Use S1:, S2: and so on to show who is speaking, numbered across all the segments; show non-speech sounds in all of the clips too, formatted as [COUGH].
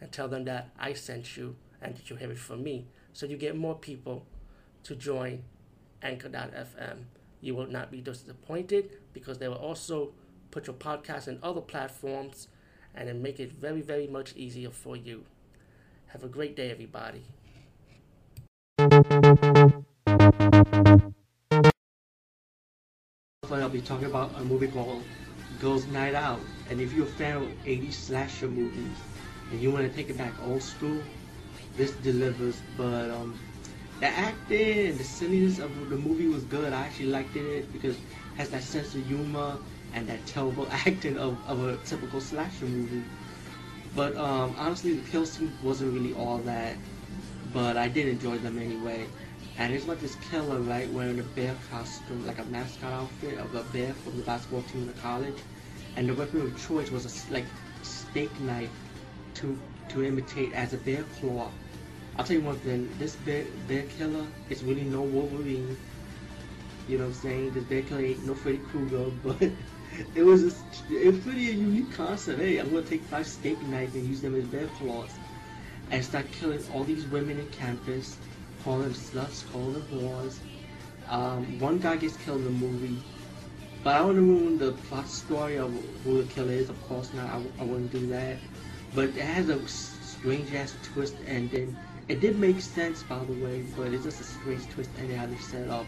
S1: and tell them that I sent you and that you have it from me. So you get more people to join Anchor.fm. You will not be disappointed because they will also put your podcast in other platforms and then make it very, very much easier for you. Have a great day, everybody. I'll be talking about a movie called Girls Nite Out. And if you're a fan of 80s slasher movies and you want to take it back old school, this delivers. But um, the acting and the silliness of the movie was good. I actually liked it because it has that sense of humor and that terrible [LAUGHS] acting of, of a typical slasher movie. But um, honestly, the kill scene wasn't really all that. But I did enjoy them anyway. And it's about this killer, right, wearing a bear costume, like a mascot outfit of a bear from the basketball team in the college. And the weapon of choice was a like steak knife to to imitate as a bear claw. I'll tell you one thing, this bear, bear killer is really no Wolverine. You know what I'm saying? This bear killer ain't no Freddy Krueger, [LAUGHS] but it was a, it pretty a unique concept. Hey, I'm gonna take five steak knives and use them as bear claws and start killing all these women in campus call them sluts, call them whores. Um, one guy gets killed in the movie, but I don't want ruin the plot story of who the killer is. Of course not, I, I wouldn't do that. But it has a strange ass twist ending. It did make sense, by the way, but it's just a strange twist ending how they set up.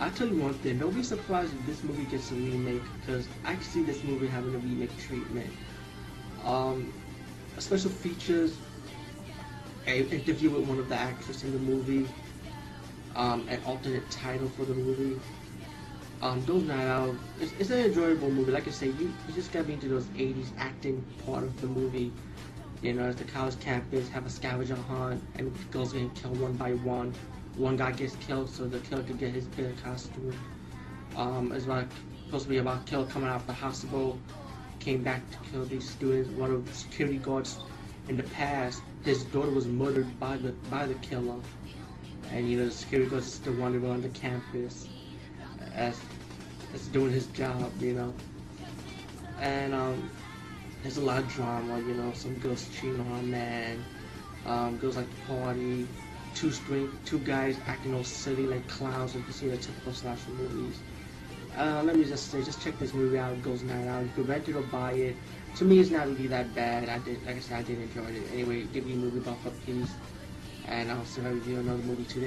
S1: I'll tell you one thing, don't be surprised if this movie gets a remake, because I can see this movie having a remake treatment. Um, special features, an interview with one of the actors in the movie, um, an alternate title for the movie. Um, those night out, it's, it's, an enjoyable movie. Like I say, you, you just gotta be into those 80s acting part of the movie. You know, as the college campus have a scavenger hunt, and girls getting killed one by one. One guy gets killed, so the killer could get his bear costume. Um, it's like supposed to be about killer coming out of the hospital, came back to kill these students. One of the security guards in the past, his daughter was murdered by the by the killer, and you know the security guard still wandering around the campus as as doing his job, you know. And um, there's a lot of drama, you know. Some girls cheating on a man, um, girls like to party, two string, two guys acting all silly like clowns, like you see in the typical slasher movies. Uh, let me just say, just check this movie out. It goes night out. You can rent it or buy it to me, it's not really that bad. I did, like I said, I did enjoy it. Anyway, give me a movie buff up, please. And I'll see I review another movie today.